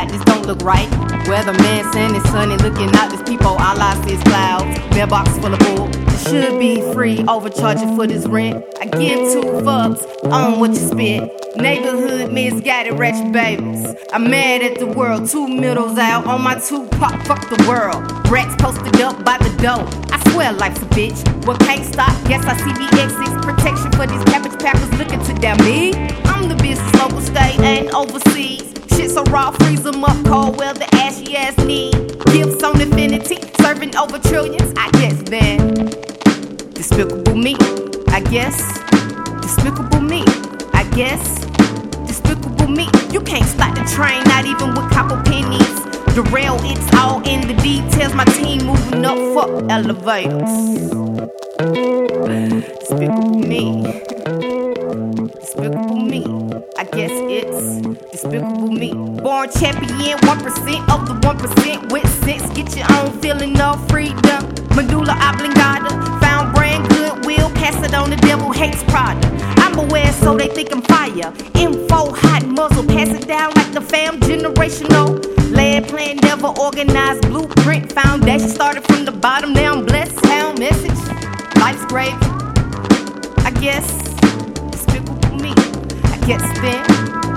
God, this don't look right. Weatherman saying it's sunny, looking out, there's people, all I see is clouds. Mailbox full of bull. It should be free, overcharging for this rent. I give two fucks on what you spit. Neighborhood misguided wretched babies. I'm mad at the world, two middles out on my two pop, fuck the world. Rats posted up by the door. I swear life's a bitch. What can't stop? Guess I see the exits. Protection for these cabbage packers looking to damn me. I'm the business, local, state, and overseas. Shit so raw, freeze them up cold, well, the ashy ass need. Gifts on infinity, serving over trillions. I guess then. Despicable me, I guess. Despicable me, I guess. Despicable me. You can't stop the train, not even with copper pennies. The rail, it's all in the details. My team moving up, fuck elevators. Despicable me. Despicable guess it's despicable me. Born champion, 1% of the 1% with sense. Get your own feeling of freedom. Medulla oblongata, found brand goodwill. Pass it on, the devil hates Prada. I'm aware, so they think I'm fire. Info, hot muzzle, pass it down like the fam generational. Lad plan, never organized, blueprint, foundation. Started from the bottom, now I'm blessed. Sound gravy. I